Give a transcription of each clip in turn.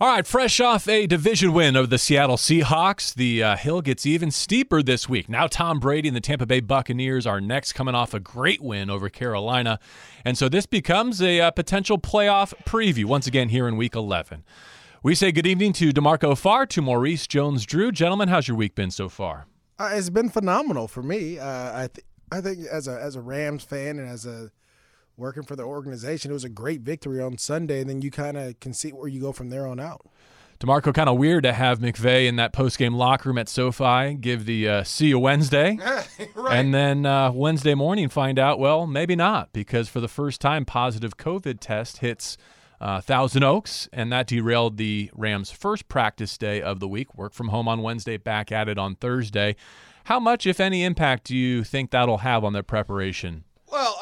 All right, fresh off a division win over the Seattle Seahawks, the uh, hill gets even steeper this week. Now, Tom Brady and the Tampa Bay Buccaneers are next, coming off a great win over Carolina. And so this becomes a uh, potential playoff preview once again here in week 11. We say good evening to DeMarco Farr, to Maurice Jones Drew. Gentlemen, how's your week been so far? Uh, it's been phenomenal for me. Uh, I th- I think as a as a Rams fan and as a working for the organization, it was a great victory on Sunday. And then you kind of can see where you go from there on out. DeMarco, kind of weird to have McVay in that post-game locker room at SoFi give the uh, see you Wednesday. And then uh, Wednesday morning find out, well, maybe not, because for the first time, positive COVID test hits uh, Thousand Oaks, and that derailed the Rams' first practice day of the week. Work from home on Wednesday, back at it on Thursday. How much, if any, impact do you think that'll have on their preparation?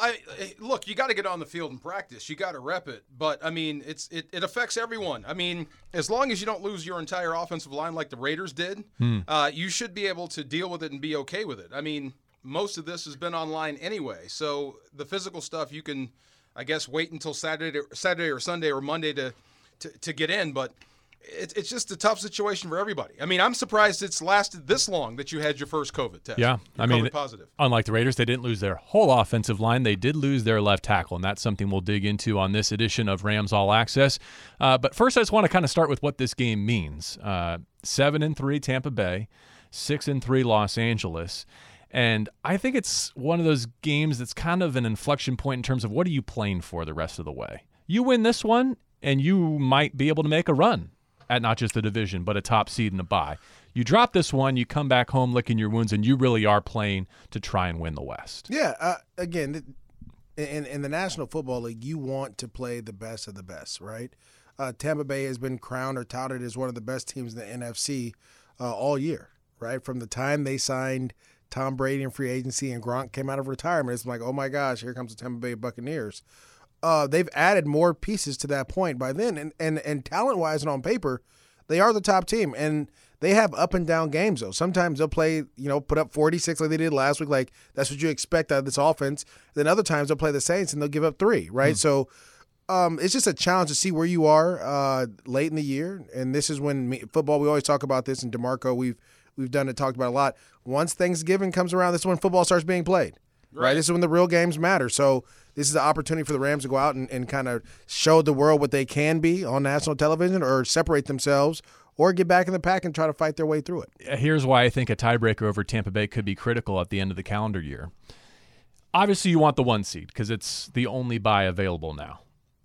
I I- look. You got to get on the field and practice. You got to rep it. But I mean, it's it, it affects everyone. I mean, as long as you don't lose your entire offensive line like the Raiders did, uh, you should be able to deal with it and be okay with it. I mean, most of this has been online anyway, so the physical stuff you can, I guess, wait until Saturday, Saturday or Sunday or Monday to to, to get in. But it, it's just a tough situation for everybody. I mean, I'm surprised it's lasted this long that you had your first COVID test. Yeah, I mean, COVID positive. unlike the Raiders, they didn't lose their whole offensive line. They did lose their left tackle, and that's something we'll dig into on this edition of Rams All Access. Uh, but first, I just want to kind of start with what this game means. Uh, seven and three, Tampa Bay. Six and three, Los Angeles. And I think it's one of those games that's kind of an inflection point in terms of what are you playing for the rest of the way. You win this one, and you might be able to make a run at not just the division, but a top seed and a bye. You drop this one, you come back home licking your wounds, and you really are playing to try and win the West. Yeah. Uh, again, in in the National Football League, you want to play the best of the best, right? Uh, Tampa Bay has been crowned or touted as one of the best teams in the NFC uh, all year, right? From the time they signed Tom Brady in free agency and Gronk came out of retirement, it's like, oh my gosh, here comes the Tampa Bay Buccaneers. Uh, they've added more pieces to that point by then, and and and talent wise and on paper, they are the top team, and they have up and down games though. Sometimes they'll play, you know, put up 46 like they did last week, like that's what you expect out of this offense. Then other times they'll play the Saints and they'll give up three, right? So um, it's just a challenge to see where you are uh, late in the year, and this is when me, football. We always talk about this, and Demarco, we've we've done it, talked about it a lot. Once Thanksgiving comes around, this is when football starts being played. Right. This is when the real games matter. So this is the opportunity for the Rams to go out and, and kind of show the world what they can be on national television or separate themselves or get back in the pack and try to fight their way through it. Here's why I think a tiebreaker over Tampa Bay could be critical at the end of the calendar year. Obviously, you want the one seed because it's the only bye available now.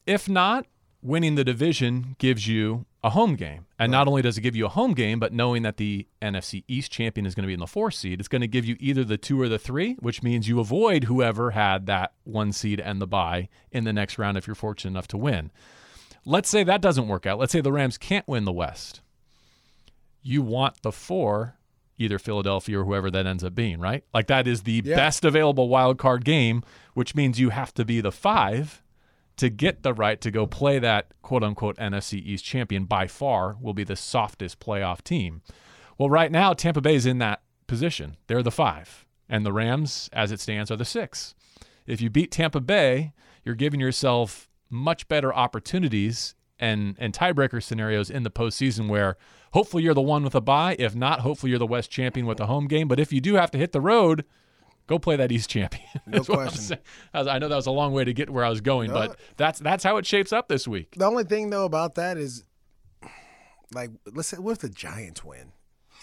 If not, winning the division gives you a home game. And not only does it give you a home game, but knowing that the NFC East champion is going to be in the four seed, it's going to give you either the two or the three, which means you avoid whoever had that one seed and the bye in the next round if you're fortunate enough to win. Let's say that doesn't work out. Let's say the Rams can't win the West. You want the four, either Philadelphia or whoever that ends up being, right? Like that is the Yeah. best available wild card game, which means you have to be the five to get the right to go play that quote unquote NFC East champion by far will be the softest playoff team. Well, right now, Tampa Bay is in that position. They're the five, and the Rams, as it stands, are the six. If you beat Tampa Bay, you're giving yourself much better opportunities and, and tiebreaker scenarios in the postseason where hopefully you're the one with a bye. If not, hopefully you're the West champion with a home game. But if you do have to hit the road, go play that East champion. No I'm question. I know that was a long way to get where I was going, but that's that's how it shapes up this week. The only thing though about that is, like, let's say what if the Giants win?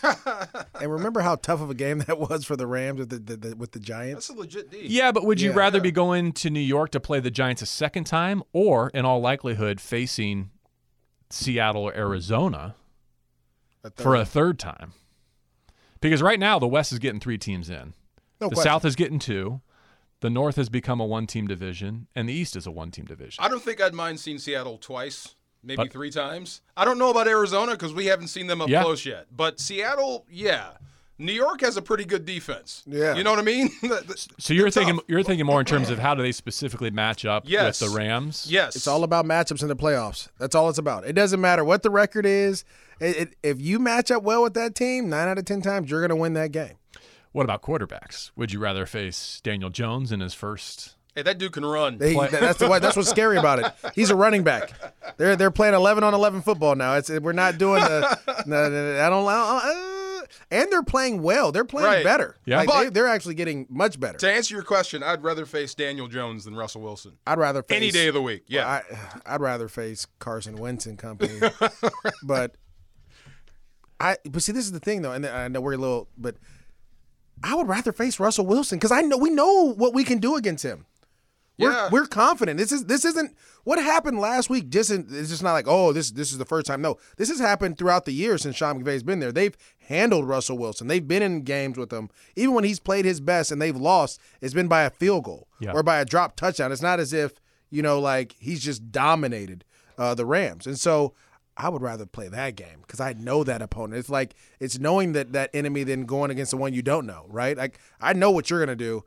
and remember how tough of a game that was for the Rams with the, the, the with the Giants. That's a legit D. Yeah, but would you Yeah. rather be going to New York to play the Giants a second time, or in all likelihood facing Seattle or Arizona for a third time? Because right now the West is getting three teams in. No the question. South is getting two. The North has become a one-team division, and the East is a one-team division. I don't think I'd mind seeing Seattle twice. maybe But- three times. I don't know about Arizona because we haven't seen them up Yeah. close yet. But Seattle, yeah. New York has a pretty good defense. Yeah. You know what I mean? So you're They're thinking tough. you're thinking more in terms of how do they specifically match up Yes. with the Rams? Yes. It's all about matchups in the playoffs. That's all it's about. It doesn't matter what the record is. It, it, if you match up well with that team, nine out of ten times you're going to win that game. What about quarterbacks? Would you rather face Daniel Jones in his first? Hey, that dude can run. They, that's the that's what's scary about it. He's a running back. They're they're playing eleven on eleven football now. It's we're not doing the. no, no, no, I don't. Uh, and they're playing well. They're playing Right. better. Yeah. Like, But- they, they're actually getting much better. to answer your question, I'd rather face Daniel Jones than Russell Wilson. I'd rather face, Any day of the week. Yeah. I, I'd rather face Carson Wentz and company, but I. But see, this is the thing, though, and I know we're a little, but I would rather face Russell Wilson because I know we know what we can do against him. We're, Yeah. we're confident. This is this isn't what happened last week. Just it's just not like oh this this is the first time. No, this has happened throughout the year since Sean McVay's been there. They've handled Russell Wilson. They've been in games with him, even when he's played his best and they've lost. It's been by a field goal Yeah. or by a drop touchdown. It's not as if you know like he's just dominated uh, the Rams. And so I would rather play that game because I know that opponent. It's like it's knowing that that enemy than going against the one you don't know, right? Like I know what you're gonna do.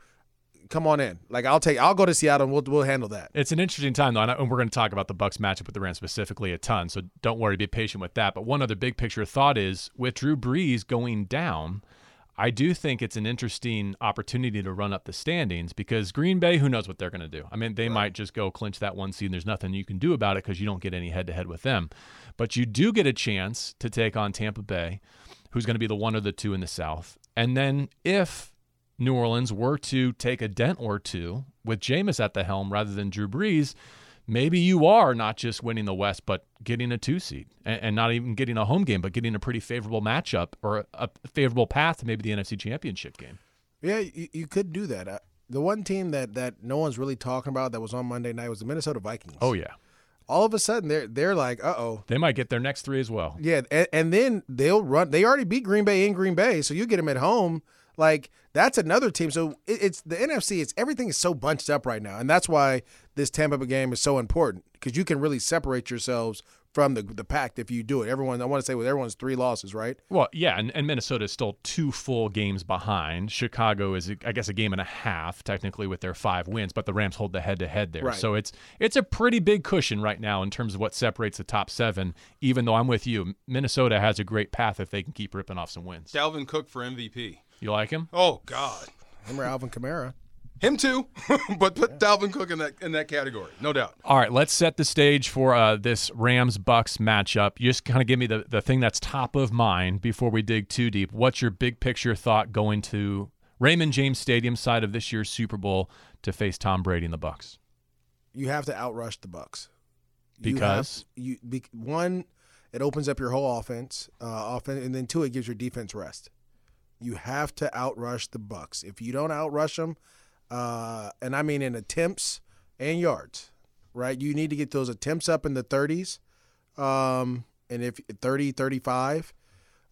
Come on in. Like I'll take. I'll go to Seattle and we'll we'll handle that. It's an interesting time, though, and we're going to talk about the Bucks matchup with the Rams specifically a ton. So don't worry, be patient with that. But one other big picture thought is with Drew Brees going down, I do think it's an interesting opportunity to run up the standings because Green Bay, who knows what they're going to do? I mean, they might just go clinch that one seed. And there's nothing you can do about it because you don't get any head to head with them. But you do get a chance to take on Tampa Bay, who's going to be the one or the two in the South. And then if New Orleans were to take a dent or two with Jameis at the helm rather than Drew Brees, maybe you are not just winning the West, but getting a two seed and, and not even getting a home game, but getting a pretty favorable matchup or a, a favorable path to maybe the NFC Championship game. Yeah, you, you could do that. Uh, the one team that that no one's really talking about that was on Monday night was the Minnesota Vikings. Oh yeah, All of a sudden they're they're like, uh oh. they might get their next three as well. Yeah, and, and then they'll run. They already beat Green Bay in Green Bay, so you get them at home. Like that's another team. So it, it's the NFC. It's everything is so bunched up right now, and that's why this Tampa Bay game is so important because you can really separate yourselves from the the pack if you do it. Everyone, I want to say with everyone's three losses, right? Well, yeah, and, and Minnesota is still two full games behind. Chicago is, I guess, a game and a half technically with their five wins, but the Rams hold the head to head there. Right. So it's it's a pretty big cushion right now in terms of what separates the top seven. Even though I'm with you, Minnesota has a great path if they can keep ripping off some wins. Dalvin Cook for MVP. You like him? Oh God. Remember Alvin Kamara? Him too. but put Dalvin Cook in that in that category. No doubt. All right, let's set the stage for uh, this Rams Bucks matchup. You just kind of give me the, the thing that's top of mind before we dig too deep. What's your big picture thought going to Raymond James Stadium side of this year's Super Bowl to face Tom Brady and the Bucks? You have to outrush the Bucks. You Because? have, you be, one, it opens up your whole offense, uh, offense, and then two, it gives your defense rest. You have to outrush the Bucks. If you don't outrush them, uh, and I mean in attempts and yards, right? You need to get those attempts up in the 30s, um, and if 30, 35.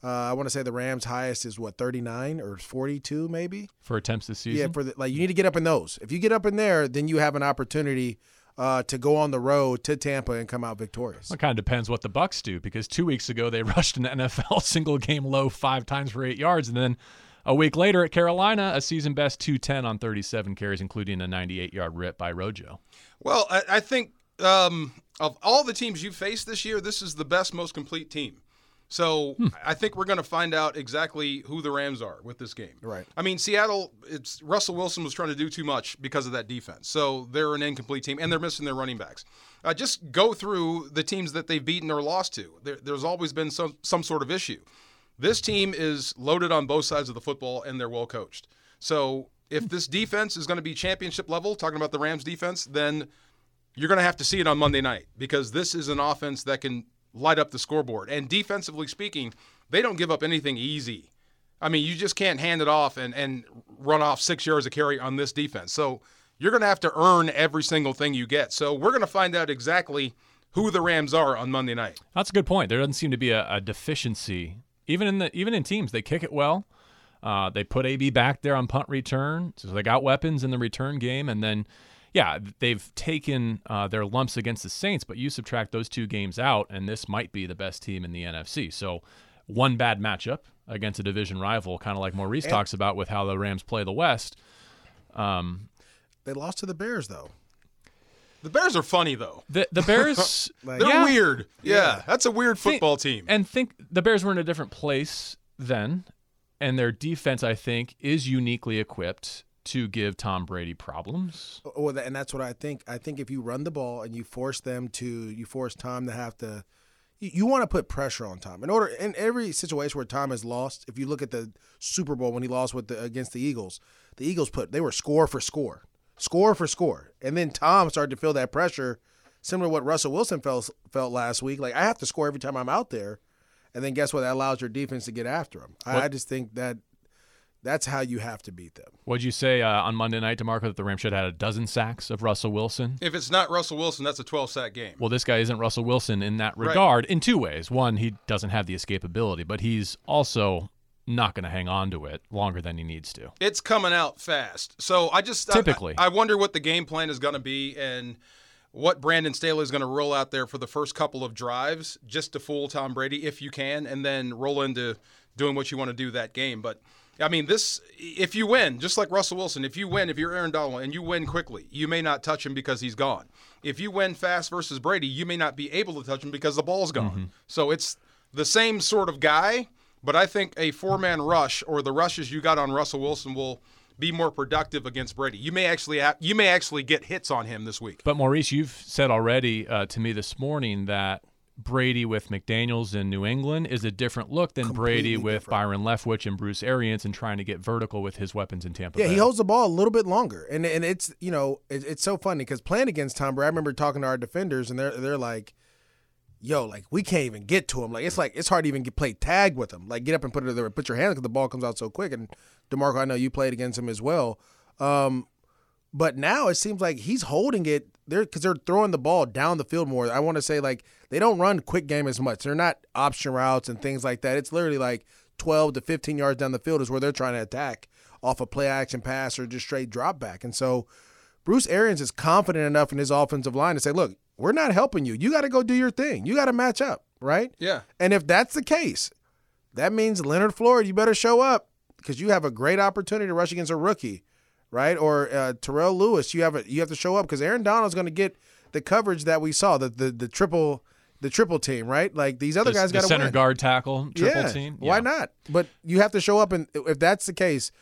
Uh, I want to say the Rams' highest is what 39 or 42, maybe. for attempts this season? Yeah, for the, like you need to get up in those. If you get up in there, then you have an opportunity uh, to go on the road to Tampa and come out victorious. Well, it kind of depends what the Bucks do because two weeks ago they rushed an NFL single game low five times for eight yards, and then a week later at Carolina, a season best 210 on 37 carries, including a 98 yard rip by Rojo. Well, I, I think um, of all the teams you faced this year, this is the best, most complete team. So I think we're going to find out exactly who the Rams are with this game. Right. I mean, Seattle. It's Russell Wilson was trying to do too much because of that defense. So they're an incomplete team, and they're missing their running backs. Uh, just go through the teams that they've beaten or lost to. There, there's always been some some sort of issue. This team is loaded on both sides of the football, and they're well coached. So if this defense is going to be championship level, talking about the Rams defense, then you're going to have to see it on Monday night because this is an offense that can light up the scoreboard. And defensively speaking, they don't give up anything easy. I mean, you just can't hand it off and, and run off six yards of carry on this defense. So you're going to have to earn every single thing you get. So we're going to find out exactly who the Rams are on Monday night. That's a good point. There doesn't seem to be a, a deficiency even in the even in teams. They kick it well. Uh, they put AB back there on punt return, so they got weapons in the return game, and then yeah, they've taken uh, their lumps against the Saints, but you subtract those two games out, and this might be the best team in the NFC. So, one bad matchup against a division rival, kind of like Maurice And- talks about with how the Rams play the West. Um, They lost to the Bears though. The Bears are funny though. the the Bears, Like- They're yeah. weird. Yeah, Yeah. that's a weird Think- football team. and think the Bears were in a different place then, and their defense, I think, is uniquely equipped to give Tom Brady problems. Oh, well, and that's what I think. I think if you run the ball and you force them to, you force Tom to have to. You, you want to put pressure on Tom. In order, in every situation where Tom has lost, if you look at the Super Bowl when he lost with the against the Eagles, the Eagles put they were score for score, score for score, and then Tom started to feel that pressure, similar to what Russell Wilson felt felt last week. Like I have to score every time I'm out there, and then guess what? That allows your defense to get after him. I, I just think that that's how you have to beat them. What'd you say uh, on Monday night, DeMarco, that the Rams should have had a dozen sacks of Russell Wilson? if it's not Russell Wilson, that's a 12 sack game. Well, this guy isn't Russell Wilson in that Right. regard in two ways. One, he doesn't have the escapability, but he's also not going to hang on to it longer than he needs to. It's coming out fast. So I just I- Typically. I, I wonder what the game plan is going to be and what Brandon Staley is going to roll out there for the first couple of drives just to fool Tom Brady if you can, and then roll into doing what you want to do that game. But I mean, this if you win, just like Russell Wilson, if you win, if you're Aaron Donald and you win quickly, you may not touch him because he's gone. If you win fast versus Brady, you may not be able to touch him because the ball's gone. Mm-hmm. So it's the same sort of guy, but I think a four-man rush or the rushes you got on Russell Wilson will be more productive against Brady. You may actually have, you may actually get hits on him this week. But Maurice, you've said already uh, to me this morning that Brady with McDaniels in New England is a different look than Brady with different. Byron Leftwich and Bruce Arians and trying to get vertical with his weapons in Tampa Yeah, Bay. he holds the ball a little bit longer, and and it's you know it, it's so funny because playing against Tom Brady, I remember talking to our defenders, and they're they're like, "Yo, like we can't even get to him. Like it's like it's hard to even get play tag with him. Like get up and put it there, put your hand because the ball comes out so quick." And Demarco, I know you played against him as well, um, but now it seems like he's holding it there because they're throwing the ball down the field more. I want to say like they don't run quick game as much. They're not option routes and things like that. It's literally like 12 to 15 yards down the field is where they're trying to attack off a play action pass or just straight drop back. And so Bruce Arians is confident enough in his offensive line to say, look, we're not helping you. You got to go do your thing. You got to match up, right? Yeah. And if that's the case, that means Leonard Floyd, you better show up because you have a great opportunity to rush against a rookie, right? Or uh, Terrell Lewis, you have a, you have to show up because Aaron Donald's going to get the coverage that we saw, the the, the triple the triple team, right? Like these other the, guys got to center win. guard tackle triple yeah. team. Why not? But you have to show up, and if that's the case,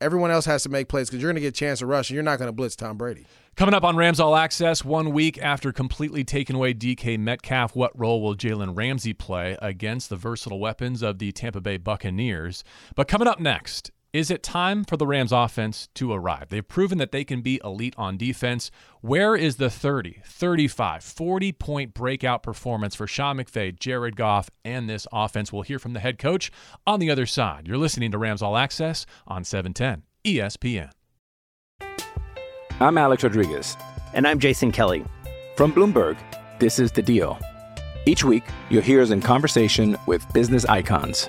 everyone else has to make plays because you're going to get a chance to rush, and you're not going to blitz Tom Brady. Coming up on Rams All Access, one week after completely taking away DK Metcalf, what role will Jalen Ramsey play against the versatile weapons of the Tampa Bay Buccaneers? But coming up next, is it time for the Rams offense to arrive? They've proven that they can be elite on defense. Where is the 30, 35, 40 point breakout performance for Sean McVay, Jared Goff, and this offense? We'll hear from the head coach on the other side. You're listening to Rams All Access on E 710 ESPN. I'm Alex Rodriguez. And I'm Jason Kelly. From Bloomberg, this is The Deal. Each week, you'll hear us in conversation with business icons.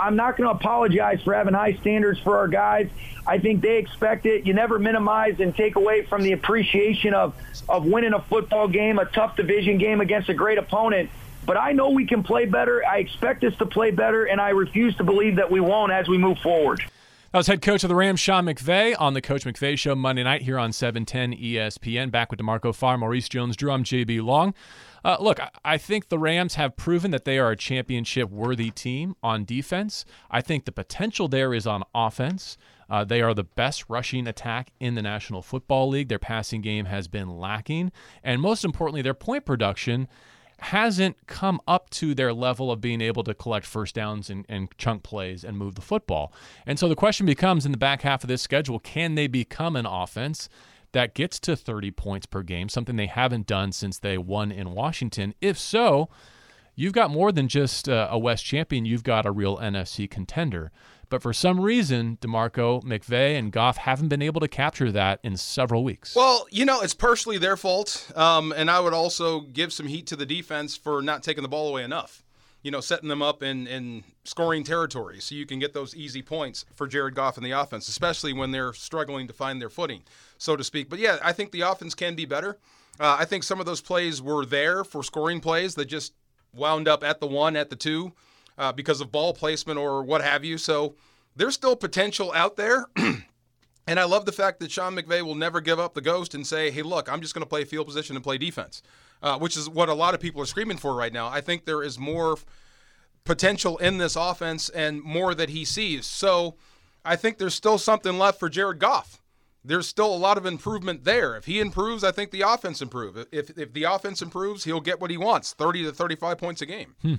I'm not going to apologize for having high standards for our guys. I think they expect it. You never minimize and take away from the appreciation of, of winning a football game, a tough division game against a great opponent. But I know we can play better. I expect us to play better, and I refuse to believe that we won't as we move forward. That was head coach of the Rams, Sean McVay, on the Coach McVay Show Monday night here on 710 ESPN. Back with DeMarco Farr, Maurice Jones, Drew. I'm JB Long. Uh, look, I, think the Rams have proven that they are a championship worthy team on defense. I think the potential there is on offense. Uh, they are the best rushing attack in the National Football League. Their passing game has been lacking. And most importantly, their point production hasn't come up to their level of being able to collect first downs and, and chunk plays and move the football. And so the question becomes in the back half of this schedule can they become an offense that gets to 30 points per game, something they haven't done since they won in Washington? If so, you've got more than just uh, a West champion, you've got a real NFC contender. But for some reason, DeMarco, McVay, and Goff haven't been able to capture that in several weeks. Well, you know, it's partially their fault. Um, and I would also give some heat to the defense for not taking the ball away enough. You know, setting them up in, in scoring territory so you can get those easy points for Jared Goff and the offense, especially when they're struggling to find their footing, so to speak. But yeah, I think the offense can be better. Uh, I think some of those plays were there for scoring plays that just wound up at the one, at the two, uh, because of ball placement or what have you. So there's still potential out there. and I love the fact that Sean McVay will never give up the ghost and say, hey, look, I'm just going to play field position and play defense, uh, which is what a lot of people are screaming for right now. I think there is more potential in this offense and more that he sees. So I think there's still something left for Jared Goff. There's still a lot of improvement there. If he improves, I think the offense improves. If, if the offense improves, he'll get what he wants 30 to 35 points a game. Hmm.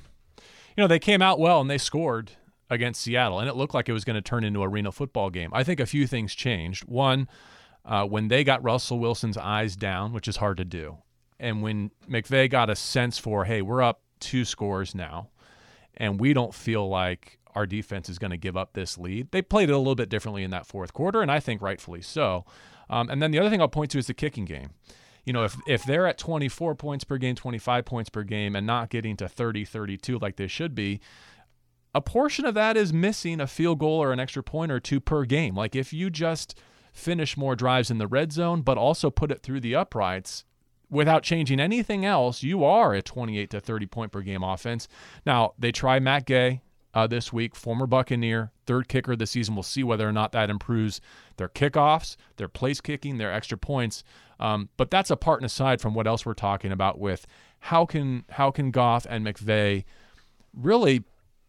You know, they came out well and they scored against Seattle, and it looked like it was going to turn into a arena football game. I think a few things changed. One, uh, when they got Russell Wilson's eyes down, which is hard to do, and when McVay got a sense for, hey, we're up two scores now, and we don't feel like our defense is going to give up this lead. They played it a little bit differently in that fourth quarter, and I think rightfully so. Um, and then the other thing I'll point to is the kicking game. You know, if, if they're at 24 points per game, 25 points per game, and not getting to 30, 32 like they should be, a portion of that is missing a field goal or an extra point or two per game. Like if you just finish more drives in the red zone, but also put it through the uprights without changing anything else, you are a 28 to 30 point per game offense. Now, they try Matt Gay uh, this week, former Buccaneer, third kicker of the season. We'll see whether or not that improves their kickoffs, their place kicking, their extra points. Um, but that's apart and aside from what else we're talking about with how can how can Goff and McVay really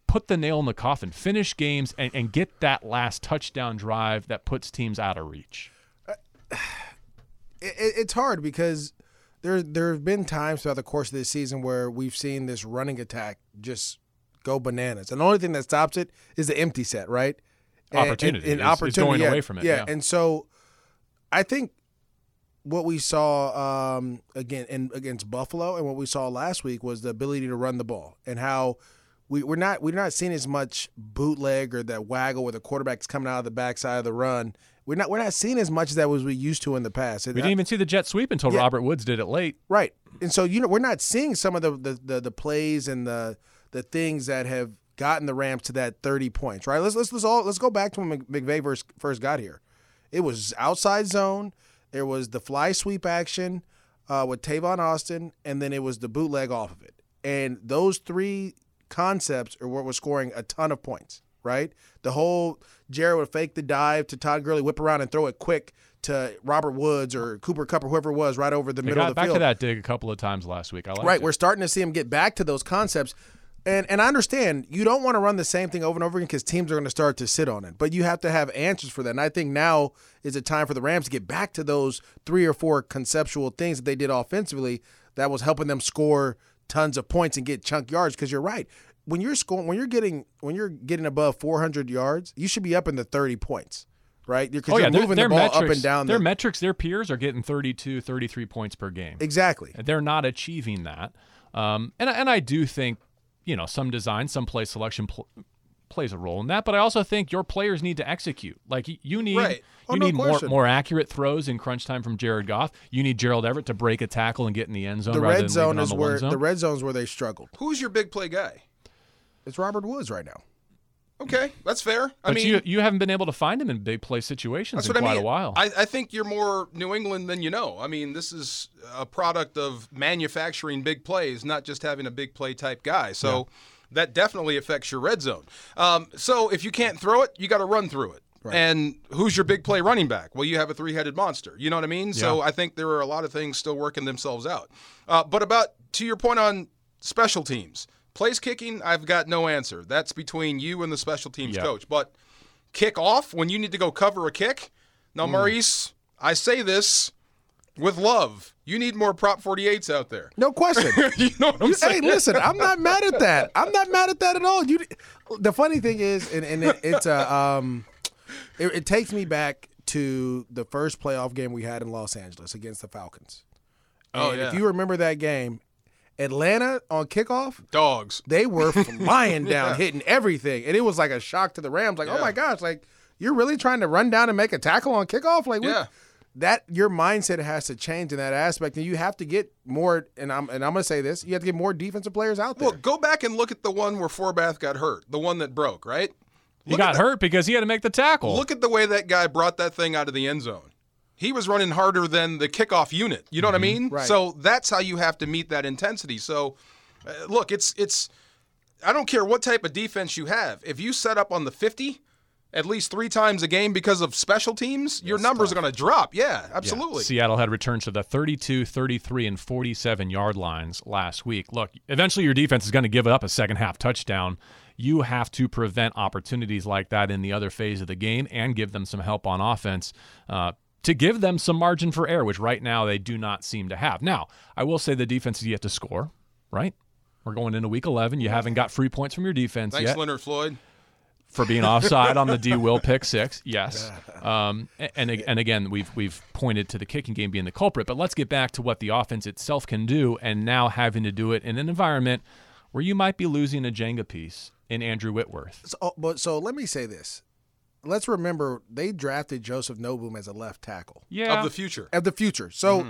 put the nail in the coffin, finish games, and, and get that last touchdown drive that puts teams out of reach. Uh, it, it's hard because there there have been times throughout the course of this season where we've seen this running attack just go bananas, and the only thing that stops it is the empty set, right? And, opportunity, and, and opportunity, going yeah, away from it. Yeah. yeah, and so I think what we saw um, again in, against Buffalo and what we saw last week was the ability to run the ball and how we, we're not we're not seeing as much bootleg or that waggle where the quarterback's coming out of the backside of the run. We're not we're not seeing as much as that was we used to in the past. We didn't even see the jet sweep until yeah, Robert Woods did it late. Right, and so you know we're not seeing some of the the, the, the plays and the the things that have gotten the Rams to that 30 points. Right. Let's let's let's all let's go back to when McVay first, first got here. It was outside zone. There was the fly sweep action uh, with Tavon Austin, and then it was the bootleg off of it. And those three concepts are what was scoring a ton of points, right? The whole Jared would fake the dive to Todd Gurley, whip around and throw it quick to Robert Woods or Cooper Kupp or whoever it was right over the they middle of the field. back to that dig a couple of times last week. I like right. It. We're starting to see him get back to those concepts. And and I understand you don't want to run the same thing over and over again because teams are going to start to sit on it. But you have to have answers for that. And I think now is a time for the Rams to get back to those three or four conceptual things that they did offensively that was helping them score tons of points and get chunk yards. Because you're right, when you're scoring, when you're getting when you're getting above 400 yards, you should be up in the 30 points. Right, because oh, yeah, you're moving their, the ball metrics, up and down. Their the, metrics, their peers are getting 32, 33 points per game. Exactly. They're not achieving that, um, and and I do think you know some design, some play selection pl- plays a role in that. But I also think your players need to execute. Like you need right. oh, you no need more question. more accurate throws in crunch time from Jared Goff. You need Gerald Everett to break a tackle and get in the end zone. the red than zone is the where zone. the red zone is where they struggled. Who's your big play guy? It's Robert Woods right now. Okay, that's fair. I But mean, you you haven't been able to find him in big play situations in quite I mean. a while. I, I think you're more New England than you know. I mean, this is a product of manufacturing big plays, not just having a big play type guy. So that definitely affects your red zone. Um, so if you can't throw it, you got to run through it. And who's your big play running back? Well, you have a three headed monster. You know what I mean? So I think there are a lot of things still working themselves out. Uh, but about to your point on special teams, place kicking, I've got no answer. That's between you and the special teams Yeah. coach. But kick off when you need to go cover a kick. Now, Maurice, I say this with love. You need more prop 48s out there. No question. you know what I'm hey, saying? listen, I'm not mad at that. I'm not mad at that at all. You, the funny thing is, and, and it, it's a, um, it, it takes me back to the first playoff game we had in Los Angeles against the Falcons. Oh, And yeah. If you remember that game, Atlanta on kickoff, Dogs. they were flying down, hitting everything, and it was like a shock to the Rams. Like, oh my gosh, like you're really trying to run down and make a tackle on kickoff? Like, we- Yeah. that your mindset has to change in that aspect, and you have to get more. And I'm and I'm gonna say this: you have to get more defensive players out there. Well, go back and look at the one where Forbath got hurt, the one that broke, right? He got hurt because he had to make the tackle. Look at the way that guy brought that thing out of the end zone. He was running harder than the kickoff unit. You know what I mean? Right. So that's how you have to meet that intensity. So, uh, look, it's it's. I don't care what type of defense you have. If you set up on the fifty, at least three times a game because of special teams, your numbers are going to drop. Yeah, absolutely. Seattle had returns to the 32, 33, and 47 yard lines last week. Look, eventually your defense is going to give up a second half touchdown. You have to prevent opportunities like that in the other phase of the game and give them some help on offense uh, to give them some margin for error, which right now they do not seem to have. Now, I will say the defense is yet to score, right? We're going into week 11. You haven't got free points from your defense Thanks, yet Leonard Floyd. for being offside on the D will pick six. Yes, um, and and again we've we've pointed to the kicking game being the culprit. But let's get back to what the offense itself can do, and now having to do it in an environment where you might be losing a Jenga piece in Andrew Whitworth. So, but so let me say this: let's remember they drafted Joseph Noteboom as a left tackle Yeah, Of the future. of the future. So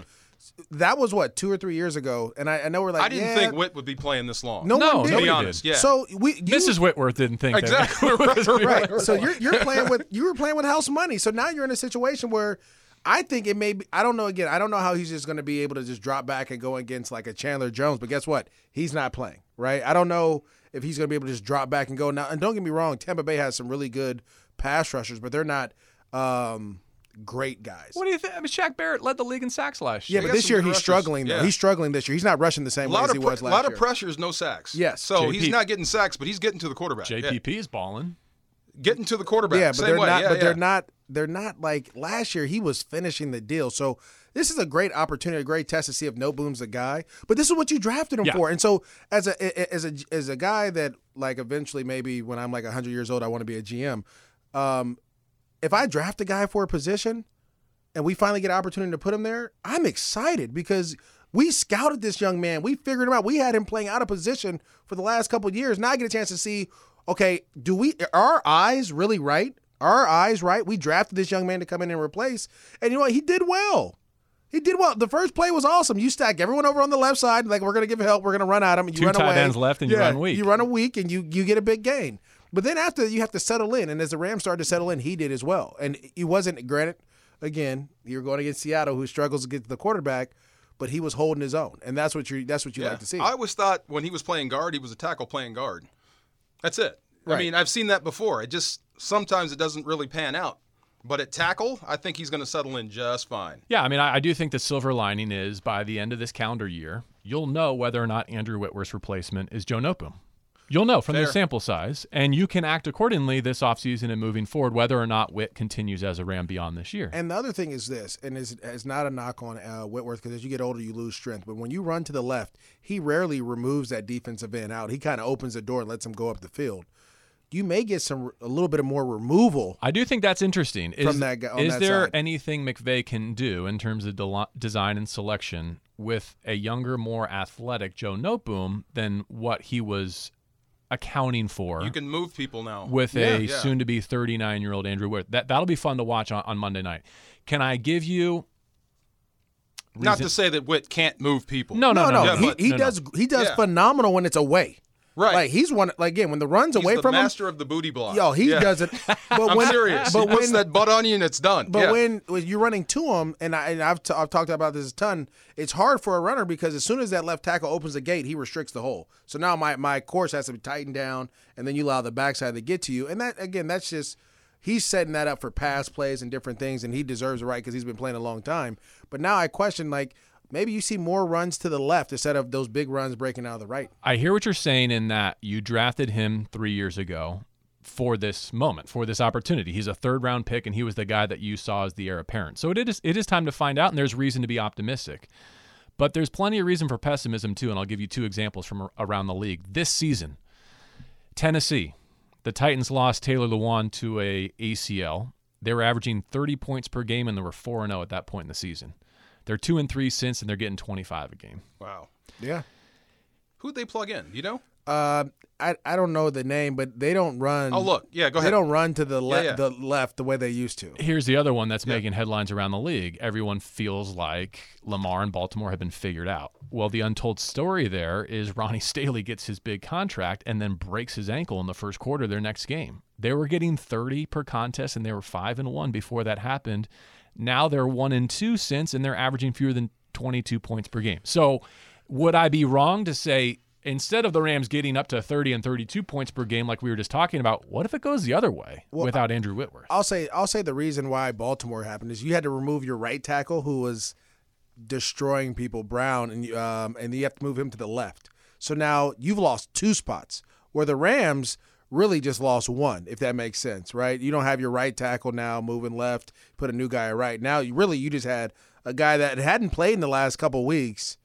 that was what two or three years ago, and I, I know we're like, Mm-hmm. I didn't yeah, think Witt would be playing this long. no, No, one did. to be honest, yeah. So we, you, Mrs. Whitworth didn't think that- exactly right, right. right. So you're you're playing with you were playing with house money. So now you're in a situation where I think it may be. I don't know. Again, I don't know how he's just going to be able to just drop back and go against like a Chandler Jones. But guess what? He's not playing. Right. I don't know if he's going to be able to just drop back and go now. And don't get me wrong, Tampa Bay has some really good pass rushers, but they're not um, great guys. What do you think? I mean, Shaq Barrett led the league in sacks last year. Yeah, year. but this year he's rushers. struggling. Though Yeah. he's struggling this year. He's not rushing the same way as he pre- was last year. A lot year. of pressures, no sacks. Yes. So JP he's not getting sacks, but he's getting to the quarterback. Yeah. JPP is balling. Getting to the quarterback. Yeah, but Same they're way. not. Yeah, but they're not. They're not like last year. He was finishing the deal. So this is a great opportunity, a great test to see if Noteboom's a guy. But this is what you drafted him Yeah. for. And so as a as a as a guy that like eventually maybe when I'm like 100 years old, I want to be a GM. Um, if I draft a guy for a position, and we finally get an opportunity to put him there, I'm excited because. We scouted this young man. We figured him out. We had him playing out of position for the last couple of years. Now I get a chance to see, okay, do we are our eyes really right? Are our eyes right? We drafted this young man to come in and replace. And you know what? He did well. He did well. The first play was awesome. You stack everyone over on the left side, like we're gonna give help, we're gonna run at him. You Two run tight away. ends left and you run weak. You run a weak and you you get a big gain. But then after you have to settle in, and as the Rams started to settle in, he did as well. And he wasn't granted. Again, you're going against Seattle, who struggles to get to the quarterback, but he was holding his own, and that's what you that's what you Yeah. like to see. I always thought when he was playing guard, he was a tackle playing guard. That's it. I mean, I've seen that before. It just sometimes it doesn't really pan out. But at tackle, I think he's going to settle in just fine. Yeah, I mean, I, I do think the silver lining is by the end of this calendar year, you'll know whether or not Andrew Whitworth's replacement is Joe Noteboom. You'll know from the sample size, and you can act accordingly this offseason and moving forward whether or not Witt continues as a Ram beyond this year. And the other thing is this, and it's, it's not a knock on uh, Whitworth because as you get older, you lose strength. But when you run to the left, he rarely removes that defensive end out. He kind of opens the door and lets him go up the field. You may get some a little bit of more removal. I do think that's interesting. Is, From that guy- on is that there side. anything McVay can do in terms of del- design and selection with a younger, more athletic Joe Noteboom than what he was accounting for? You can move people now. with Yeah, a yeah. soon-to-be 39-year-old Andrew Whit. That that'll be fun to watch on, on Monday night. Can I give you? Not to say that Witt can't move people. No, no, no, no. Yeah, he, but- he no, no. does he does phenomenal when it's away. Right. Like he's one like again when the runs He's away the from master of the booty block. Yo, he Yeah. does it. But I'm when, serious. But he when that butt on you and it's done. But yeah. when, when you're running to him, and, I, and I've, t- I've talked about this a ton, it's hard for a runner because as soon as that left tackle opens the gate, he restricts the hole. So now my, my course has to be tightened down, and then you allow the backside to get to you. And that, again, that's just, he's setting that up for pass plays and different things, and he deserves the right because he's been playing a long time. But now I question, like, maybe you see more runs to the left instead of those big runs breaking out of the right. I hear what you're saying in that you drafted him three years ago for this moment, for this opportunity. He's a third round pick, and he was the guy that you saw as the heir apparent. So it is it is time to find out, and there's reason to be optimistic. But there's plenty of reason for pessimism too, and I'll give you two examples from around the league this season. Tennessee, the Titans lost Taylor Lewan to a ACL. They were averaging 30 points per game, and they were four and zero at that point in the season. They're two and three since, and they're getting 25 a game. wow. Yeah. Who'd they plug in? You know? Uh, I I don't know the name, but they don't run. Oh, look. Yeah, go ahead. They ahead. don't run to the left yeah. the left the way they used to. Here's the other one that's making headlines around the league. Everyone feels like Lamar and Baltimore have been figured out. Well, the untold story there is Ronnie Staley gets his big contract and then breaks his ankle in the first quarter of their next game. They were getting 30 per contest and they were 5 and 1 before that happened. Now they're 1 and 2 since and they're averaging fewer than 22 points per game. So, would I be wrong to say instead of the Rams getting up to 30 and 32 points per game like we were just talking about, what if it goes the other way without Andrew Whitworth? I'll say I'll say the reason why Baltimore happened is you had to remove your right tackle who was destroying people, Brown, and you- um, and you have to move him to the left. So now you've lost two spots where the Rams really just lost one, if that makes sense, right? You don't have your right tackle now moving left, put a new guy right. Now you really you just had a guy that hadn't played in the last couple weeks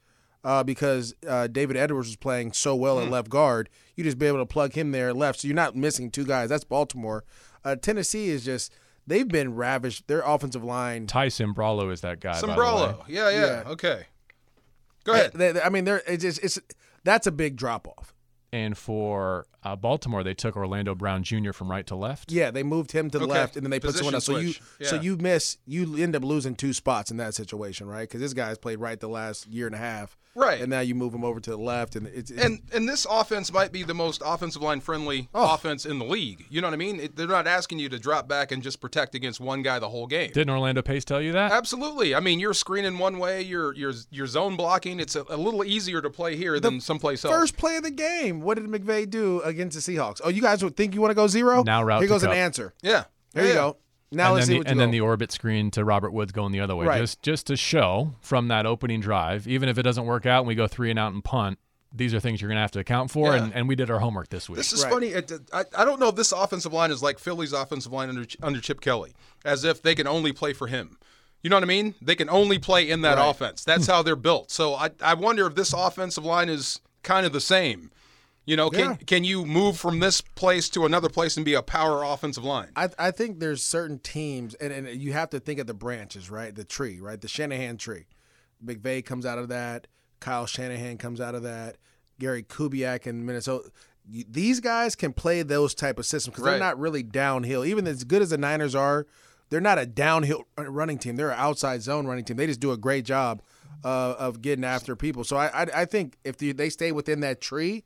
uh, because uh, David Edwards was playing so well at left guard. You just be able to plug him there at left, so you're not missing two guys. That's Baltimore. Uh, Tennessee is just they've been ravished. Their offensive line. Ty Sambrailo is that guy. by the way. Sambrailo. Yeah, yeah, Yeah. Okay. Go ahead. They- they- I mean, they're it's just, it's that's a big drop off. And for uh, Baltimore, they took Orlando Brown Jr. from right to left. Yeah, they moved him to the Okay. left, and then they put someone else. Position So you switch. so you miss you end up losing two spots in that situation, right? Because this guy's played right the last year and a half, Right. And now you move him over to the left, and it's, it's And and this offense might be the most offensive line friendly Oh. offense in the league. You know what I mean? It, they're not asking you to drop back and just protect against one guy the whole game. Didn't Orlando Pace tell you that? Absolutely. I mean, you're screening one way, you're you're you're zone blocking. It's a, a little easier to play here than someplace else. First play of the game. What did McVay do against the Seahawks? Oh, you guys would think you want to go zero? Now route Here to goes an answer. yeah. There Yeah. you go. Now and let's then see the, what you and go. then the orbit screen to Robert Woods going the other way, Right. just just to show from that opening drive, even if it doesn't work out and we go three and out and punt, these are things you're going to have to account for, Yeah. and, and we did our homework this week. This is Right. funny. I, I don't know if this offensive line is like Philly's offensive line under under Chip Kelly, as if they can only play for him. You know what I mean? They can only play in that offense. That's hmm. how they're built. So I, I wonder if this offensive line is kind of the same. You know, can Yeah. can you move from this place to another place and be a power offensive line? I, I think there's certain teams, and, and you have to think of the branches, right? The tree, right? The Shanahan tree. McVay comes out of that. Kyle Shanahan comes out of that. Gary Kubiak in Minnesota. These guys can play those type of systems because Right. they're not really downhill. Even as good as the Niners are, they're not a downhill running team. They're an outside zone running team. They just do a great job uh, of getting after people. So I I, I think if they stay within that tree,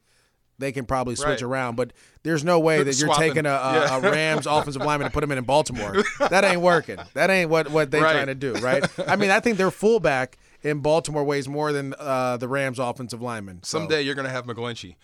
they can probably switch Right. around. But there's no way that you're taking a, a, Yeah. a Rams offensive lineman and put him in in Baltimore. That ain't working. That ain't what what they're Right. trying to do, right? I mean, I think their fullback in Baltimore weighs more than uh, the Rams offensive lineman. So, Someday you're going to have McGlinchey.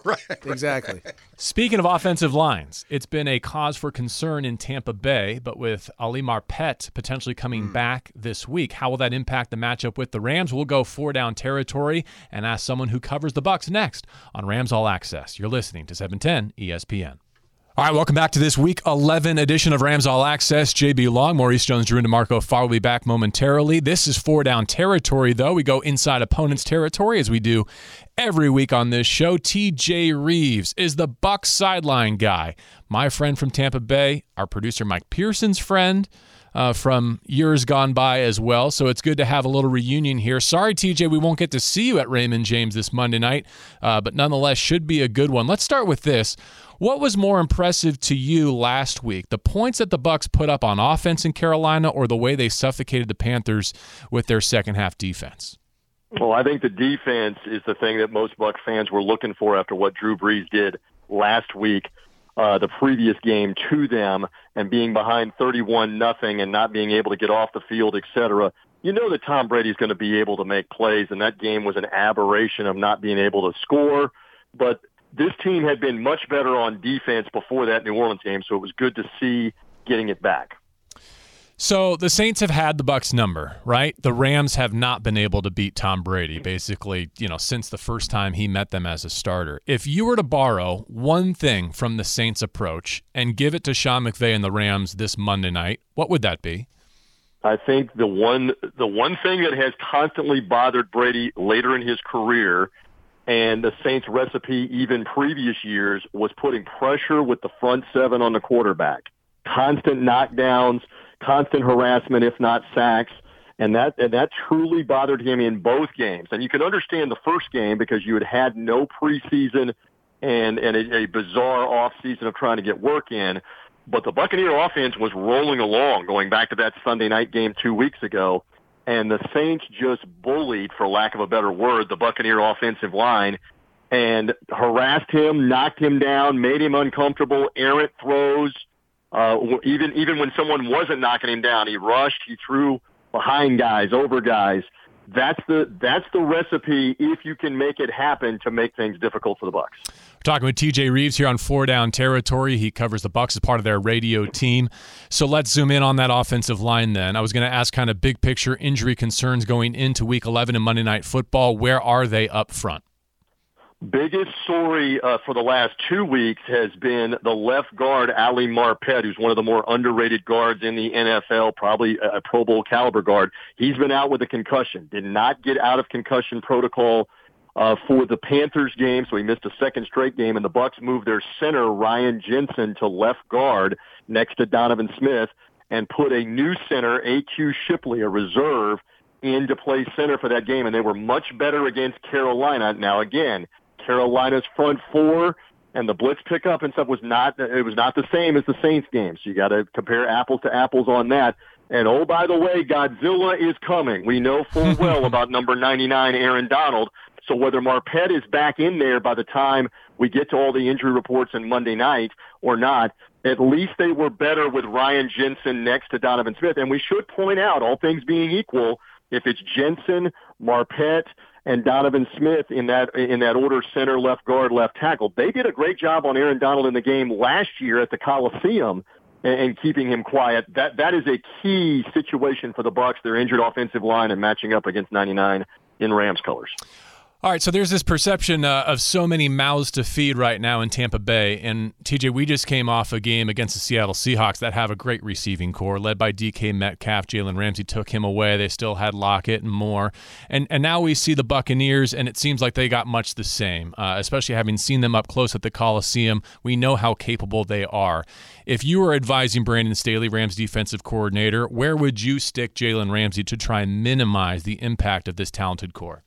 right. exactly. Speaking of offensive lines, it's been a cause for concern in Tampa Bay, but with Ali Marpet potentially coming Hmm. back this week, how will that impact the matchup with the Rams? We'll go four down territory and ask someone who covers the Bucks next on Rams All Access. You're listening to E 710 ESPN. All right, welcome back to this week 11 edition of Rams All Access. JB Long, Maurice Jones, Drew DeMarco Farr will be back momentarily. This is four down territory, though. We go inside opponent's territory as we do every week on this show. TJ Reeves is the Bucks sideline guy. My friend from Tampa Bay, our producer Mike Pearson's friend. Uh, from years gone by as well. So it's good to have a little reunion here. Sorry, TJ, we won't get to see you at Raymond James this Monday night, uh, but nonetheless, should be a good one. Let's start with this. What was more impressive to you last week? The points that the Bucks put up on offense in Carolina or the way they suffocated the Panthers with their second half defense? Well, I think the defense is the thing that most Buck fans were looking for after what Drew Brees did last week, uh, the previous game to them, and being behind 31 nothing and not being able to get off the field, et cetera. You know that Tom Brady's going to be able to make plays, and that game was an aberration of not being able to score. But this team had been much better on defense before that New Orleans game, so it was good to see getting it back. So the Saints have had the Bucks number, right? The Rams have not been able to beat Tom Brady basically, you know, since the first time he met them as a starter. If you were to borrow one thing from the Saints approach and give it to Sean McVay and the Rams this Monday night, what would that be? I think the one the one thing that has constantly bothered Brady later in his career and the Saints recipe even previous years was putting pressure with the front seven on the quarterback. Constant knockdowns, constant harassment if not sacks, And that and that truly bothered him in both games. And you can understand the first game because you had had no preseason and and a, a bizarre off season of trying to get work in. But the Buccaneer offense was rolling along, going back to that Sunday night game two weeks ago, and the Saints just bullied, for lack of a better word, the Buccaneer offensive line and harassed him, knocked him down, made him uncomfortable, errant throws. Uh, even even when someone wasn't knocking him down, he rushed, he threw behind guys, over guys. That's the that's the recipe if you can make it happen to make things difficult for the Bucks. We're talking with TJ Reeves here on Four Down Territory. He covers the Bucks as part of their radio team. So let's zoom in on that offensive line then. I was going to ask kind of big picture injury concerns going into week 11 in Monday Night Football. Where are they up front? Biggest story uh, for the last two weeks has been the left guard Ali Marpet, who's one of the more underrated guards in the NFL, probably a Pro Bowl caliber guard. He's been out with a concussion. Did not get out of concussion protocol uh, for the Panthers game, so he missed a second straight game. And the Bucks moved their center Ryan Jensen to left guard next to Donovan Smith, and put a new center, A.Q. Shipley, a reserve, in to play center for that game. And they were much better against Carolina. Now again Carolina's front four and the blitz pickup and stuff was not it was not the same as the Saints game. So you got to compare apples to apples on that. And oh, by the way, Godzilla is coming. We know full well about number 99, Aaron Donald. So whether Marpet is back in there by the time we get to all the injury reports on Monday night or not, at least they were better with Ryan Jensen next to Donovan Smith. And we should point out, all things being equal, if it's Jensen, Marpet, and Donovan Smith in that in that order, center, left guard, left tackle. They did a great job on Aaron Donald in the game last year at the Coliseum and, and keeping him quiet. That that is a key situation for the Bucks. Their injured offensive line and matching up against 99 in Rams colors. All right, so there's this perception uh, of so many mouths to feed right now in Tampa Bay. And TJ, we just came off a game against the Seattle Seahawks that have a great receiving core, led by DK Metcalf. Jalen Ramsey took him away. They still had Lockett and more. And and now we see the Buccaneers, and it seems like they got much the same. Uh, especially having seen them up close at the Coliseum, we know how capable they are. If you were advising Brandon Staley, Rams defensive coordinator, where would you stick Jalen Ramsey to try and minimize the impact of this talented core?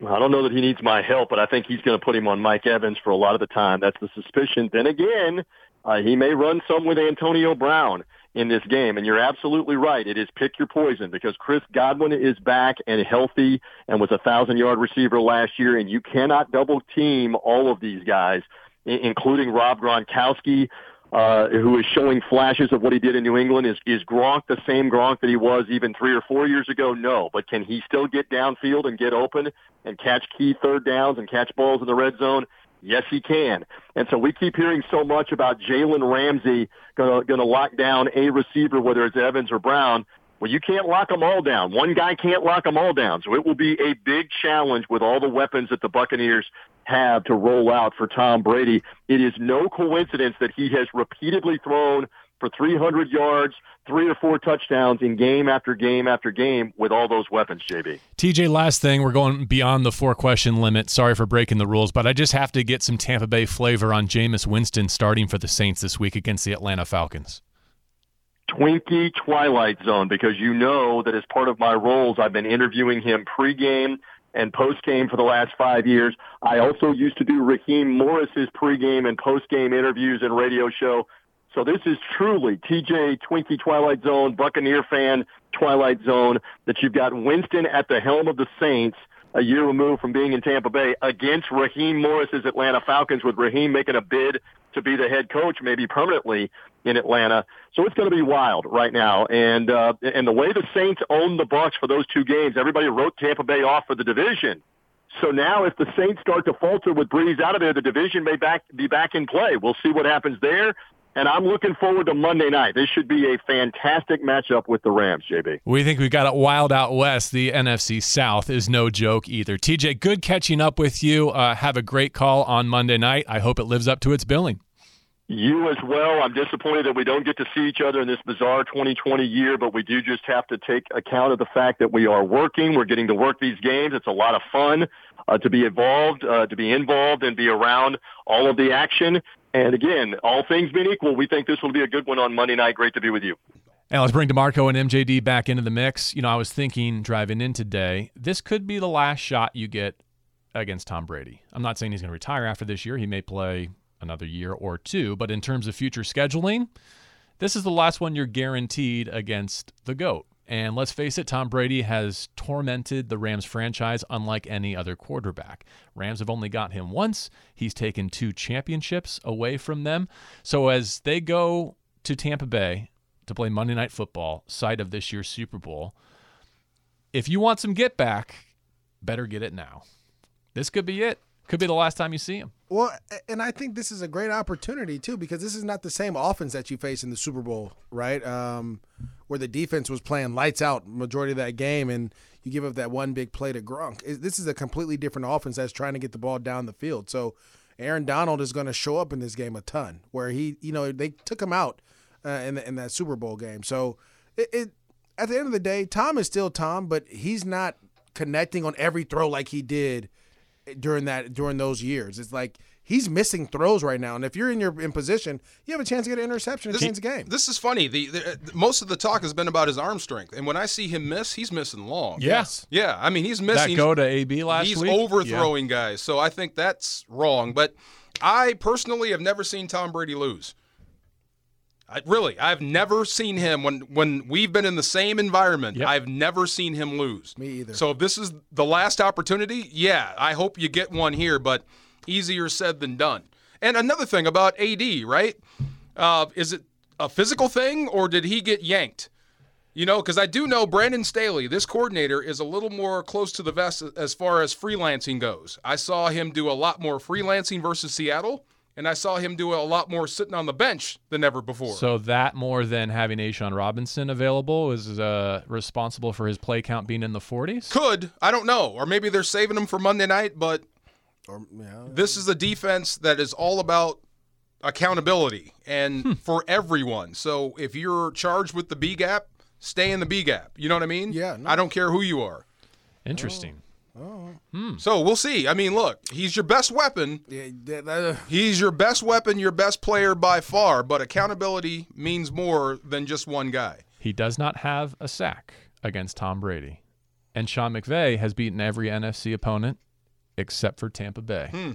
I don't know that he needs my help, but I think he's going to put him on Mike Evans for a lot of the time. That's the suspicion. Then again, uh, he may run some with Antonio Brown in this game. And you're absolutely right. It is pick your poison because Chris Godwin is back and healthy and was a thousand yard receiver last year. And you cannot double team all of these guys, including Rob Gronkowski, uh, who is showing flashes of what he did in New England. Is is Gronk the same Gronk that he was even three or four years ago? No, but can he still get downfield and get open and catch key third downs and catch balls in the red zone? Yes, he can. And so we keep hearing so much about Jalen Ramsey going to lock down a receiver, whether it's Evans or Brown. Well, you can't lock them all down. One guy can't lock them all down. So it will be a big challenge with all the weapons that the Buccaneers have to roll out for Tom Brady. It is no coincidence that he has repeatedly thrown for 300 yards, three or four touchdowns in game after game after game with all those weapons, JB. TJ, last thing, we're going beyond the four question limit. Sorry for breaking the rules, but I just have to get some Tampa Bay flavor on Jameis Winston starting for the Saints this week against the Atlanta Falcons. Twinkie Twilight Zone because you know that as part of my roles, I've been interviewing him pregame and postgame for the last five years. I also used to do Raheem Morris's pregame and postgame interviews and radio show. So this is truly TJ Twinkie Twilight Zone, Buccaneer fan Twilight Zone that you've got Winston at the helm of the Saints a year removed from being in Tampa Bay against Raheem Morris's Atlanta Falcons with Raheem making a bid to be the head coach maybe permanently in Atlanta. So it's going to be wild right now. And uh, and the way the Saints own the Bucks for those two games, everybody wrote Tampa Bay off for the division. So now, if the Saints start to falter with Brees out of there, the division may back be back in play. We'll see what happens there. And I'm looking forward to Monday night. This should be a fantastic matchup with the Rams, JB. We think we got it wild out west. The NFC South is no joke either. TJ, good catching up with you. Uh, have a great call on Monday night. I hope it lives up to its billing. You as well. I'm disappointed that we don't get to see each other in this bizarre 2020 year, but we do just have to take account of the fact that we are working. We're getting to work these games. It's a lot of fun uh, to be involved, uh, to be involved and be around all of the action. And again, all things being equal, we think this will be a good one on Monday night. Great to be with you. And let's bring DeMarco and MJD back into the mix. You know, I was thinking driving in today, this could be the last shot you get against Tom Brady. I'm not saying he's going to retire after this year. He may play another year or two, but in terms of future scheduling, this is the last one you're guaranteed against the GOAT. And let's face it, Tom Brady has tormented the Rams franchise unlike any other quarterback. Rams have only got him once. He's taken two championships away from them. So as they go to Tampa Bay to play Monday Night Football, site of this year's Super Bowl, if you want some get back, better get it now. This could be it. Could be the last time you see him. Well, and I think this is a great opportunity too because this is not the same offense that you face in the Super Bowl, right? Um, where the defense was playing lights out majority of that game, and you give up that one big play to Gronk. This is a completely different offense that's trying to get the ball down the field. So Aaron Donald is going to show up in this game a ton. Where he, you know, they took him out uh, in the, in that Super Bowl game. So it, it at the end of the day, Tom is still Tom, but he's not connecting on every throw like he did during that during those years. It's like he's missing throws right now, and if you're in your in position, you have a chance to get an interception and change the game. This is funny. The, the, uh, most of the talk has been about his arm strength, and when I see him miss, he's missing long. Yes, yeah. I mean, he's missing. That go to AB last he's week. He's overthrowing yeah. guys, so I think that's wrong. But I personally have never seen Tom Brady lose. I, really, I've never seen him when when we've been in the same environment. Yep. I've never seen him lose. Me either. So if this is the last opportunity, yeah, I hope you get one here, but easier said than done. And another thing about AD, right? Uh, is it a physical thing or did he get yanked? You know, because I do know Brandon Staley, this coordinator, is a little more close to the vest as far as freelancing goes. I saw him do a lot more freelancing versus Seattle and I saw him do a lot more sitting on the bench than ever before. So that more than having A'Shawn Robinson available is uh, responsible for his play count being in the 40s. Could I don't know, or maybe they're saving him for Monday night. But or, yeah. this is a defense that is all about accountability and hmm. for everyone. So if you're charged with the B gap, stay in the B gap. You know what I mean? Yeah. No. I don't care who you are. Interesting. Oh. Hmm. So we'll see. I mean, look, he's your best weapon. Yeah, that, uh, he's your best weapon, your best player by far, but accountability means more than just one guy. He does not have a sack against Tom Brady. And Sean McVay has beaten every NFC opponent except for Tampa Bay. Hmm.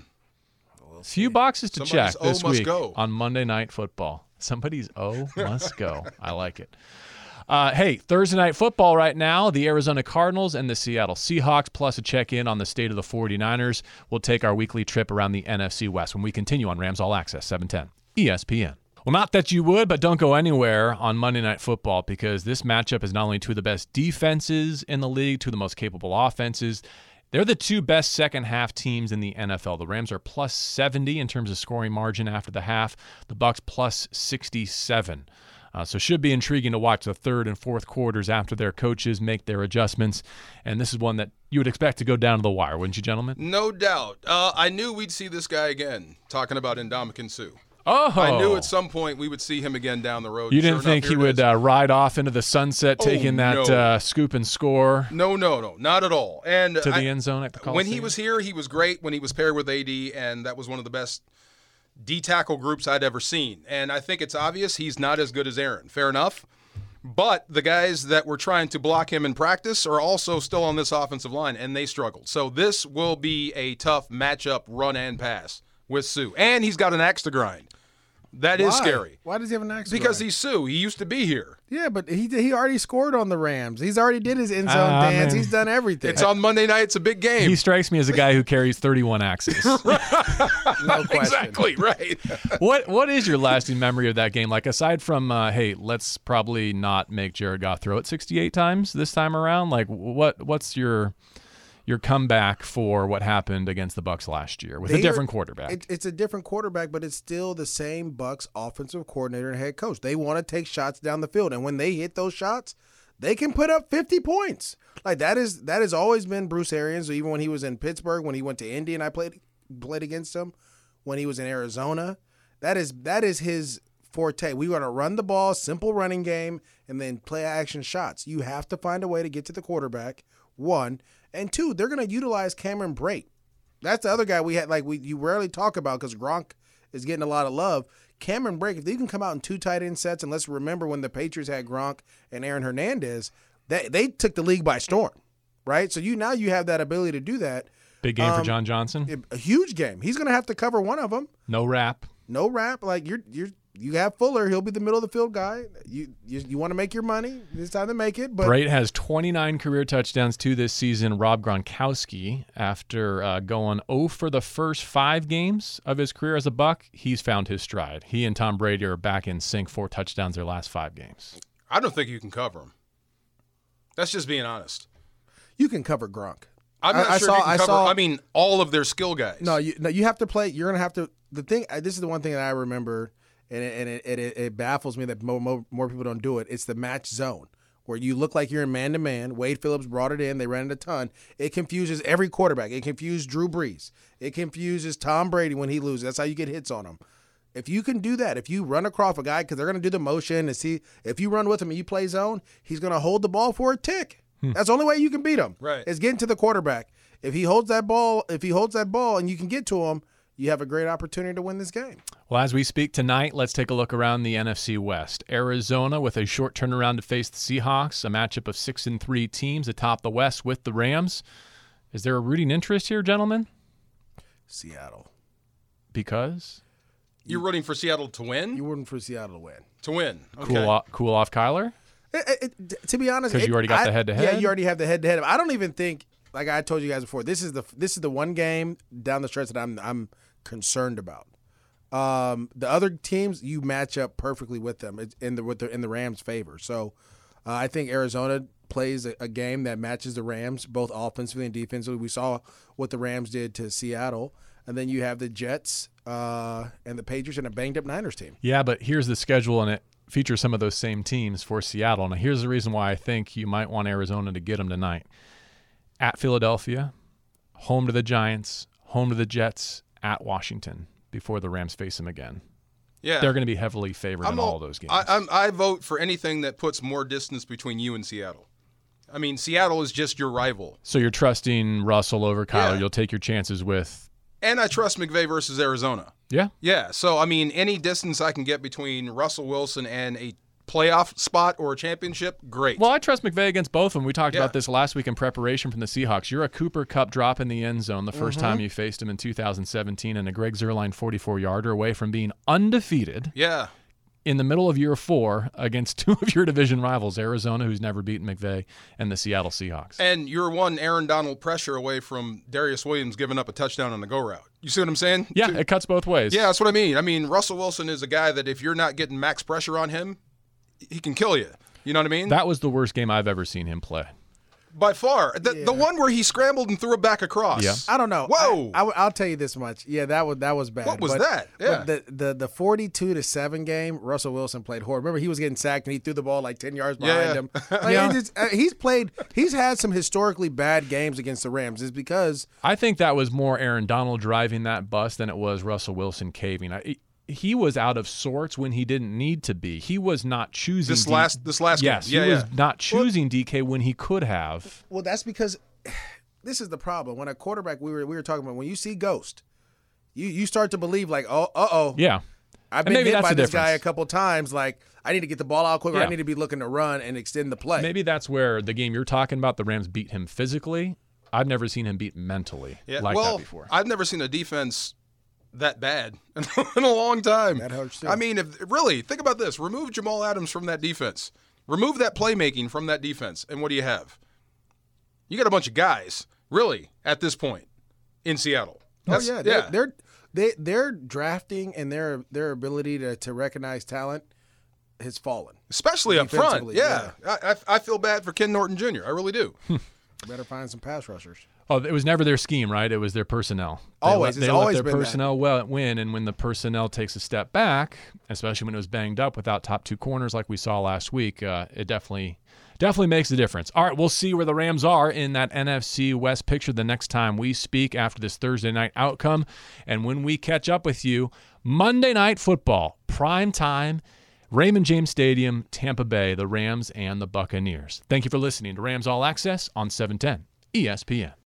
We'll Few boxes to Somebody's check this week go. on Monday Night Football. Somebody's O must go. I like it. Uh, hey, Thursday night football right now. The Arizona Cardinals and the Seattle Seahawks, plus a check in on the state of the 49ers. We'll take our weekly trip around the NFC West when we continue on Rams All Access, 710 ESPN. Well, not that you would, but don't go anywhere on Monday Night Football because this matchup is not only two of the best defenses in the league, two of the most capable offenses. They're the two best second half teams in the NFL. The Rams are plus 70 in terms of scoring margin after the half, the Bucks plus 67. Uh, so should be intriguing to watch the third and fourth quarters after their coaches make their adjustments. And this is one that you would expect to go down to the wire, wouldn't you, gentlemen? No doubt. Uh, I knew we'd see this guy again talking about Ndamukong Suh. Oh, I knew at some point we would see him again down the road. You didn't sure think enough, he would uh, ride off into the sunset, Oh, taking that no. uh, scoop and score No, no, no, not at all. And to the end zone at the when he was here, he was great. When he was paired with AD, and that was one of the best D tackle groups I'd ever seen. And I think it's obvious he's not as good as Aaron. Fair enough. But the guys that were trying to block him in practice are also still on this offensive line, and they struggled. So this will be a tough matchup, run and pass with Suh. And he's got an axe to grind. That is Why? scary. Why does he have an axe? Because grind? he's Suh. He used to be here. yeah, but he he already scored on the Rams. He's already did his end zone Ah, dance. man. He's done everything. It's on Monday night. It's a big game. He strikes me as a guy who carries 31 axes. no question. exactly right. what What is your lasting memory of that game? Like, aside from, uh, hey, let's probably not make Jared Goff throw it 68 times this time around. Like, what What's your your comeback for what happened against the Bucks last year with a They are- different quarterback? It, it's a different quarterback, but it's still the same Bucks offensive coordinator and head coach. They want to take shots down the field, and when they hit those shots, they can put up 50 points. Like that is that has always been Bruce Arians. Even when he was in Pittsburgh, when he went to Indy, and I played played against him, when he was in Arizona, that is that is his forte. We want to run the ball, simple running game, and then play action shots. You have to find a way to get to the quarterback. One and two, they're going to utilize Cameron Brate. That's the other guy we had like we you rarely talk about because Gronk is getting a lot of love. Cameron Brate, if they can come out in two tight end sets, and let's remember when the Patriots had Gronk and Aaron Hernandez, they they took the league by storm, right? So you now you have that ability to do that. Big game for Um, John Johnson. A huge game. He's going to have to cover one of them. No wrap. No rap. Like you're you're you have Fuller. He'll be the middle of the field guy. You you, you want to make your money. It's time to make it. But Brate has 29 career touchdowns to this season. Rob Gronkowski, after uh, going 0 for the first five games of his career as a Buck, he's found his stride. He and Tom Brady are back in sync. Four touchdowns their last five games. I don't think you can cover him. That's just being honest. you can cover Gronk. I'm not I sure saw- if you can I cover. saw- I mean, all of their skill guys. No, you no, you have to play. You're gonna have to. The thing. uh, This is the one thing that I remember, and it, and it, it, it, it baffles me that more, more more people don't do it. It's the match zone where you look like you're in man to man. Wade Phillips brought it in. They ran it a ton. It confuses every quarterback. It confused Drew Brees. It confuses Tom Brady when he loses. That's how you get hits on him. If you can do that, if you run across a guy because they're going to do the motion and see if you run with him and you play zone, he's going to hold the ball for a tick. Hmm. That's the only way you can beat him. Right. Is getting to the quarterback. If he holds that ball, if he holds that ball and you can get to him, you have a great opportunity to win this game. Well, as we speak tonight, let's take a look around the NFC West. Arizona with a short turnaround to face the Seahawks, a matchup of six and three teams atop the West with the Rams. Is there a rooting interest here, gentlemen? Seattle. Because You're rooting for Seattle to win. You're rooting for Seattle to win. to win. Okay. cool, off, cool off Kyler. It- it- it- to be honest, 'Cause you already got I- the head-to-head? Yeah, you already have the head to head. I don't even think, like I told you guys before, this is the this is the one game down the stretch that I'm I'm concerned about. Um, the other teams, you match up perfectly with them in the with the in the Rams' favor. So, uh, I think Arizona plays a, a game that matches the Rams both offensively and defensively. We saw what the Rams did to Seattle, and then you have the Jets uh, and the Patriots and a banged up Niners team. Yeah, but here's the schedule, and it features some of those same teams for Seattle. Now, here's the reason why I think you might want Arizona to get them tonight. At Philadelphia, home to the Giants, home to the Jets, at Washington before the Rams face them again. Yeah. They're going to be heavily favored in all those games. I, I'm, I vote for anything that puts more distance between you and Seattle. I mean, Seattle is just your rival, so you're trusting Russell over Kyler. Yeah. You'll take your chances with, and I trust McVay versus Arizona. yeah. Yeah. So I mean, any distance I can get between Russell Wilson and a playoff spot or a championship, great. Well, I trust McVay against both of them. We talked Yeah. about this last week in preparation from the Seahawks. You're a Cooper Kupp drop in the end zone the 1st Mm-hmm. time you faced him in 2017 and a Greg Zuerlein 44 yarder away from being undefeated yeah. in the middle of year four against two of your division rivals, Arizona, who's never beaten McVay, and the Seattle Seahawks. And you're one Aaron Donald pressure away from Darious Williams giving up a touchdown on the go route. You see what I'm saying? yeah, it cuts both ways. Yeah, that's what I mean. I mean, Russell Wilson is a guy that if you're not getting max pressure on him, he can kill you. You know what I mean? That was the worst game I've ever seen him play. By far. The, the one where he scrambled and threw it back across. Yeah. I don't know. Whoa. I, will tell you this much. Yeah, that was that was bad. What was But- that? Yeah. but the, the the forty-two to seven game, Russell Wilson played horrible. Remember, he was getting sacked and he threw the ball like ten yards behind Yeah. him. Like, Yeah. it just- uh, he's played. He's had some historically bad games against the Rams. Is because I think that was more Aaron Donald driving that bus than it was Russell Wilson caving. I, he was out of sorts when he didn't need to be. He was not choosing This D- last this last Yes, game. Yeah, he was not choosing DK when he could have. well, that's because this is the problem. When a quarterback, we were we were talking about when you see Ghost, you you start to believe like, oh, uh oh, Yeah. I've been maybe hit by the this guy a couple times. Like, I need to get the ball out quicker. Yeah. I need to be looking to run and extend the play. Maybe that's where the game you're talking about, the Rams beat him physically. I've never seen him beat mentally Yeah. like well, that before. I've never seen a defense that bad in, a long time. That hurts, too. I mean, if really think about this, remove Jamal Adams from that defense, remove that playmaking from that defense, and what do you have? You got a bunch of guys, really, at this point in Seattle. Oh That's- yeah, they're, they're they their drafting and their their ability to, to recognize talent has fallen. especially up front. Yeah, I, I, I feel bad for Ken Norton Jr. I really do. Better find some pass rushers. Oh, it was never their scheme, right? It was their personnel. They Always. let, It's they always let their personnel well win, and when the personnel takes a step back, especially when it was banged up without top two corners like we saw last week, uh, it definitely definitely makes a difference. All right, we'll see where the Rams are in that NFC West picture the next time we speak after this Thursday night outcome, and when we catch up with you Monday night football prime time. Raymond James Stadium, Tampa Bay, the Rams and the Buccaneers. Thank you for listening to Rams All Access on E 710 ESPN.